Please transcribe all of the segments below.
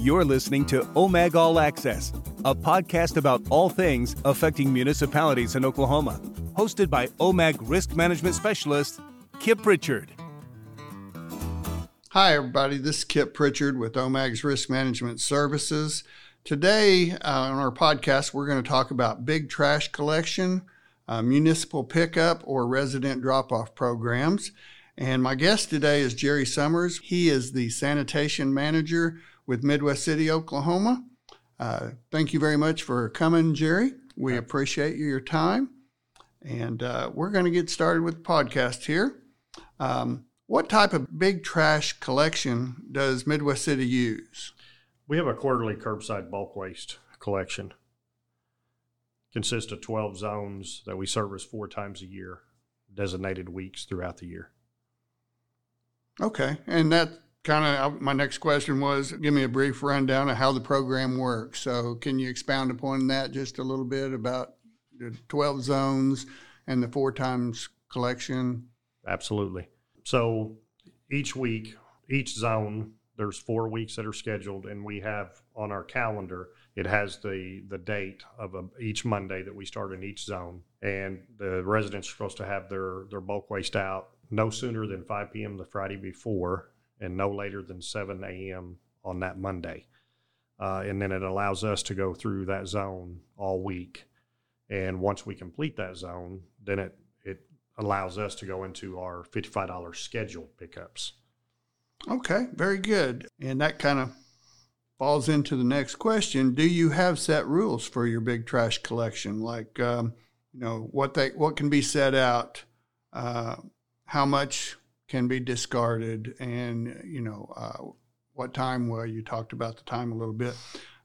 You're listening to OMAG All Access, a podcast about all things affecting municipalities in Oklahoma, hosted by OMAG Risk Management Specialist Kip Prichard. Hi, everybody. This is Kip Prichard with OMAG's Risk Management Services. Today uh, on our podcast, we're going to talk about big trash collection, uh, municipal pickup, or resident drop off programs. And my guest today is Jerry Summers. He is the sanitation manager with Midwest City, Oklahoma. Uh, thank you very much for coming, Jerry. We appreciate your time. And uh, we're going to get started with the podcast here. Um, what type of big trash collection does Midwest City use? We have a quarterly curbside bulk waste collection. Consists of 12 zones that we service four times a year, designated weeks throughout the year. Okay. And that kind of my next question was give me a brief rundown of how the program works. So, can you expound upon that just a little bit about the 12 zones and the four times collection? Absolutely. So, each week, each zone, there's four weeks that are scheduled, and we have on our calendar, it has the, the date of a, each Monday that we start in each zone. And the residents are supposed to have their, their bulk waste out no sooner than 5 p.m. the Friday before and no later than 7 a.m. on that Monday. Uh, and then it allows us to go through that zone all week. And once we complete that zone, then it, it allows us to go into our $55 scheduled pickups. Okay, very good. And that kind of falls into the next question. Do you have set rules for your big trash collection? Like, um, you know, what they what can be set out, uh, how much can be discarded, and you know uh, what time. Well, you talked about the time a little bit.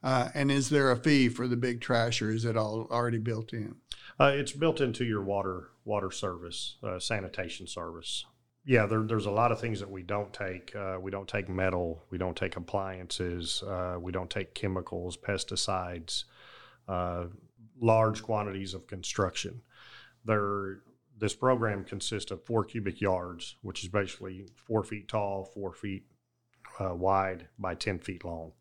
Uh, and is there a fee for the big trash, or is it all already built in? Uh, it's built into your water water service, uh, sanitation service. Yeah, there, there's a lot of things that we don't take. Uh, we don't take metal. We don't take appliances. Uh, we don't take chemicals, pesticides, large quantities of construction. There this program consists of four cubic yards, which is basically four feet tall, four feet uh, wide by 10 feet long.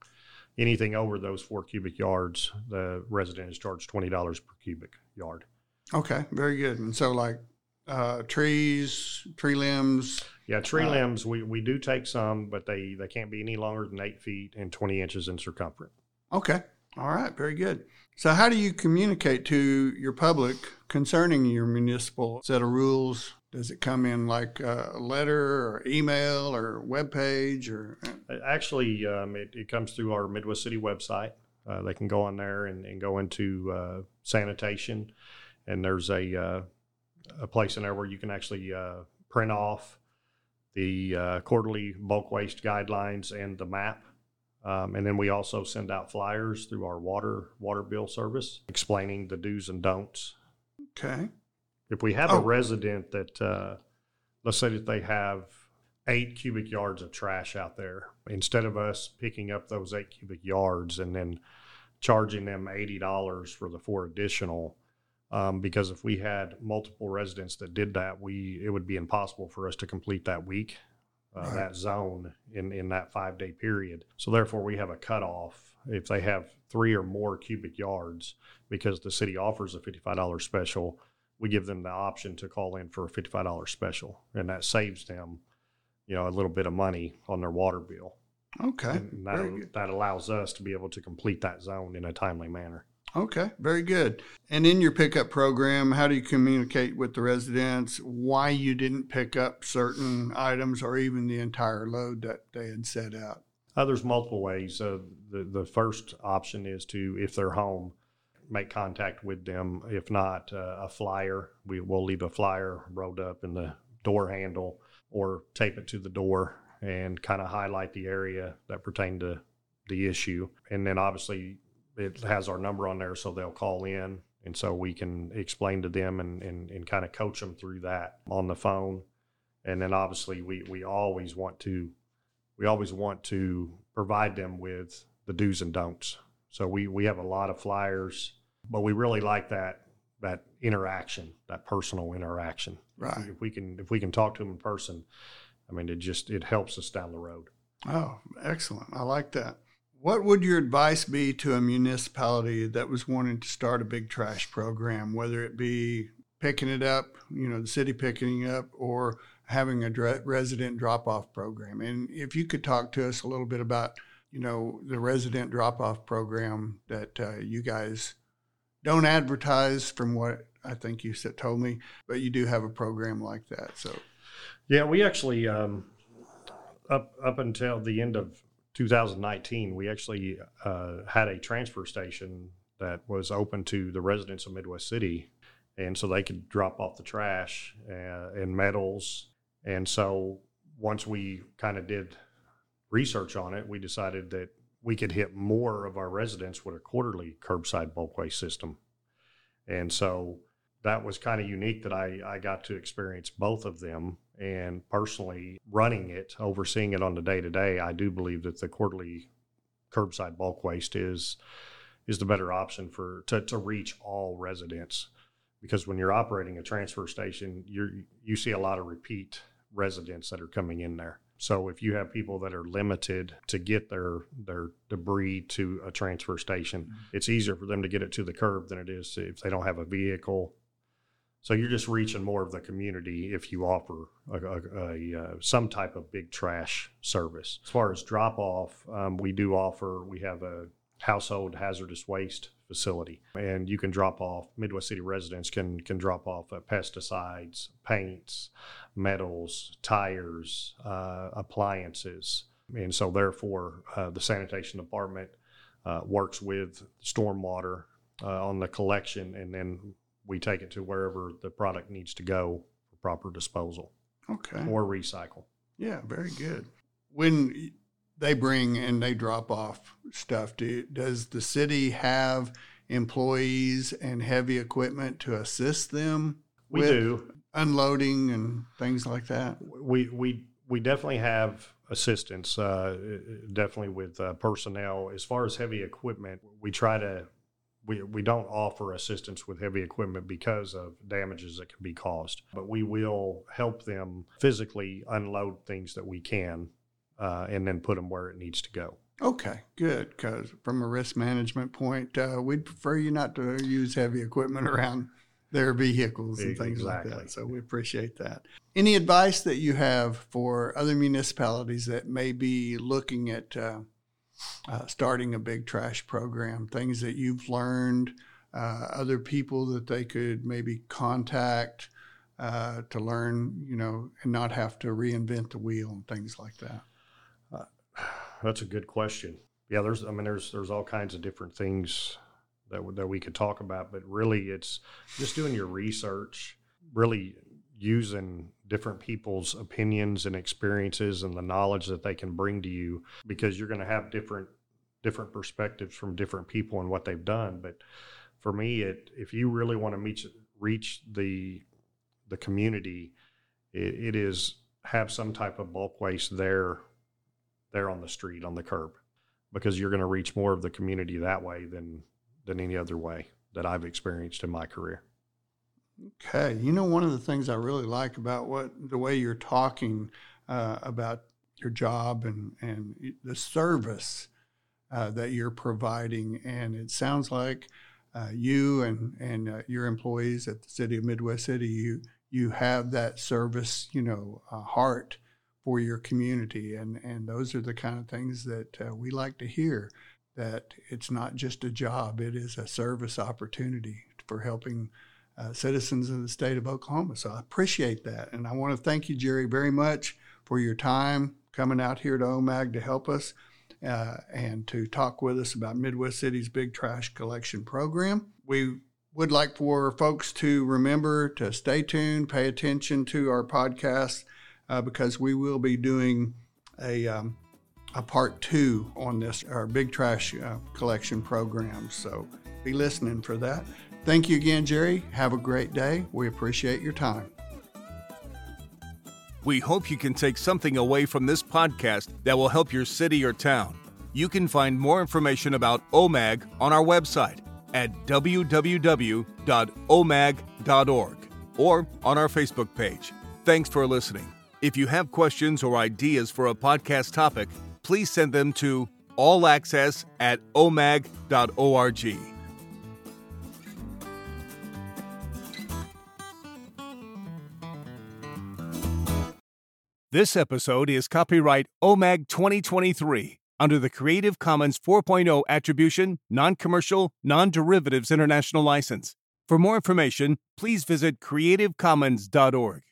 Anything over those four cubic yards, the resident is charged $20 per cubic yard. Okay, very good. And so, like uh, trees, tree limbs. Yeah, tree uh, limbs, we, we do take some, but they, they can't be any longer than eight feet and 20 inches in circumference. Okay. All right, very good. So, how do you communicate to your public concerning your municipal set of rules? Does it come in like a letter or email or web page or? Uh, actually, um, it, it, comes through our Midwest City website. Uh, they can go on there and, and go into uh, sanitation, and there's a uh, a place in there where you can actually uh, print off the uh, quarterly bulk waste guidelines and the map um, and then we also send out flyers through our water water bill service explaining the do's and don'ts. Okay. If we have oh. a resident that, uh, let's say that they have eight cubic yards of trash out there, instead of us picking up those eight cubic yards and then charging them $80 for the four additional, um, because if we had multiple residents that did that, we it would be impossible for us to complete that week uh, right. that zone in, in that five day period. So therefore, we have a cutoff if they have three or more cubic yards because the city offers a $55 special. We give them the option to call in for a $55 special, and that saves them, you know, a little bit of money on their water bill. Okay. And that, that allows us to be able to complete that zone in a timely manner. Okay, very good. And in your pickup program, how do you communicate with the residents why you didn't pick up certain items or even the entire load that they had set out? Uh, there's multiple ways. Uh, the the first option is to, if they're home, make contact with them. If not, uh, a flyer. We will leave a flyer rolled up in the door handle or tape it to the door and kind of highlight the area that pertained to the issue. And then obviously it has our number on there, so they'll call in, and so we can explain to them and, and, and kind of coach them through that on the phone. And then obviously we, we always want to we always want to provide them with the do's and don'ts. So we, we have a lot of flyers, but we really like that that interaction, that personal interaction. Right. If we can if we can talk to them in person, I mean it just it helps us down the road. Oh, excellent. I like that What would your advice be to a municipality that was wanting to start a big trash program, whether it be picking it up, you know, the city picking it up, or having a resident drop off program? And if you could talk to us a little bit about, you know, the resident drop off program that uh, you guys don't advertise from what I think you said, told me, but you do have a program like that. So, yeah, we actually, um, up, up until the end of 2019, we actually uh, had a transfer station that was open to the residents of Midwest City. And so they could drop off the trash uh, and metals. And so once we kind of did research on it, we decided that we could hit more of our residents with a quarterly curbside bulk waste system. And so that was kind of unique that I, I got to experience both of them. And personally, running it, overseeing it on the day to day, I do believe that the quarterly curbside bulk waste is is the better option for to, to reach all residents. Because when you're operating a transfer station, you you see a lot of repeat residents that are coming in there. So if you have people that are limited to get their their debris to a transfer station, mm-hmm. it's easier for them to get it to the curb than it is if they don't have a vehicle. So you're just reaching more of the community if you offer a, a, a uh, some type of big trash service. As far as drop off, um, we do offer. We have a household hazardous waste facility, and you can drop off. Midwest City residents can can drop off uh, pesticides, paints, metals, tires, uh, appliances, and so therefore uh, the sanitation department uh, works with stormwater on the collection, and then we take it to wherever the product needs to go for proper disposal. Okay. Or recycle. Yeah, very good. When they bring and they drop off stuff. Do, does the city have employees and heavy equipment to assist them? We do unloading and things like that. We we we definitely have assistance, uh, definitely with uh, personnel. As far as heavy equipment, we try to we, we don't offer assistance with heavy equipment because of damages that can be caused, but we will help them physically unload things that we can uh, and then put them where it needs to go. Okay, good. Because from a risk management point, uh, we'd prefer you not to use heavy equipment around their vehicles and things exactly. like that. So we appreciate that. Any advice that you have for other municipalities that may be looking at uh, uh, starting a big trash program? Things that you've learned, uh, other people that they could maybe contact uh, to learn, you know, and not have to reinvent the wheel and things like that. That's a good question. Yeah, there's I mean there's there's all kinds of different things that that we could talk about, but really it's just doing your research, really using different people's opinions and experiences and the knowledge that they can bring to you because you're going to have different different perspectives from different people and what they've done, but for me it if you really want to meet reach the the community, it, it is have some type of bulk waste there there on the street on the curb because you're going to reach more of the community that way than than any other way that I've experienced in my career. Okay, you know one of the things I really like about what the way you're talking uh, about your job and and the service uh, that you're providing, and it sounds like uh, you and and uh, your employees at the city of Midwest City, you you have that service, you know, uh, heart for your community. And, and those are the kind of things that uh, we like to hear that it's not just a job, it is a service opportunity for helping uh, citizens of the state of Oklahoma. So I appreciate that. And I want to thank you, Jerry, very much for your time coming out here to OMAG to help us. Uh, and to talk with us about Midwest City's big trash collection program. We would like for folks to remember to stay tuned, pay attention to our podcast uh, because we will be doing a, um, a part two on this, our big trash uh, collection program. So be listening for that. Thank you again, Jerry. Have a great day. We appreciate your time. We hope you can take something away from this podcast that will help your city or town. You can find more information about OMAG on our website at www.omag.org or on our Facebook page. Thanks for listening. If you have questions or ideas for a podcast topic, please send them to allaccess at omag.org. This episode is copyright OMAG 2023 under the Creative Commons 4.0 Attribution, Non Commercial, Non Derivatives International License. For more information, please visit creativecommons.org.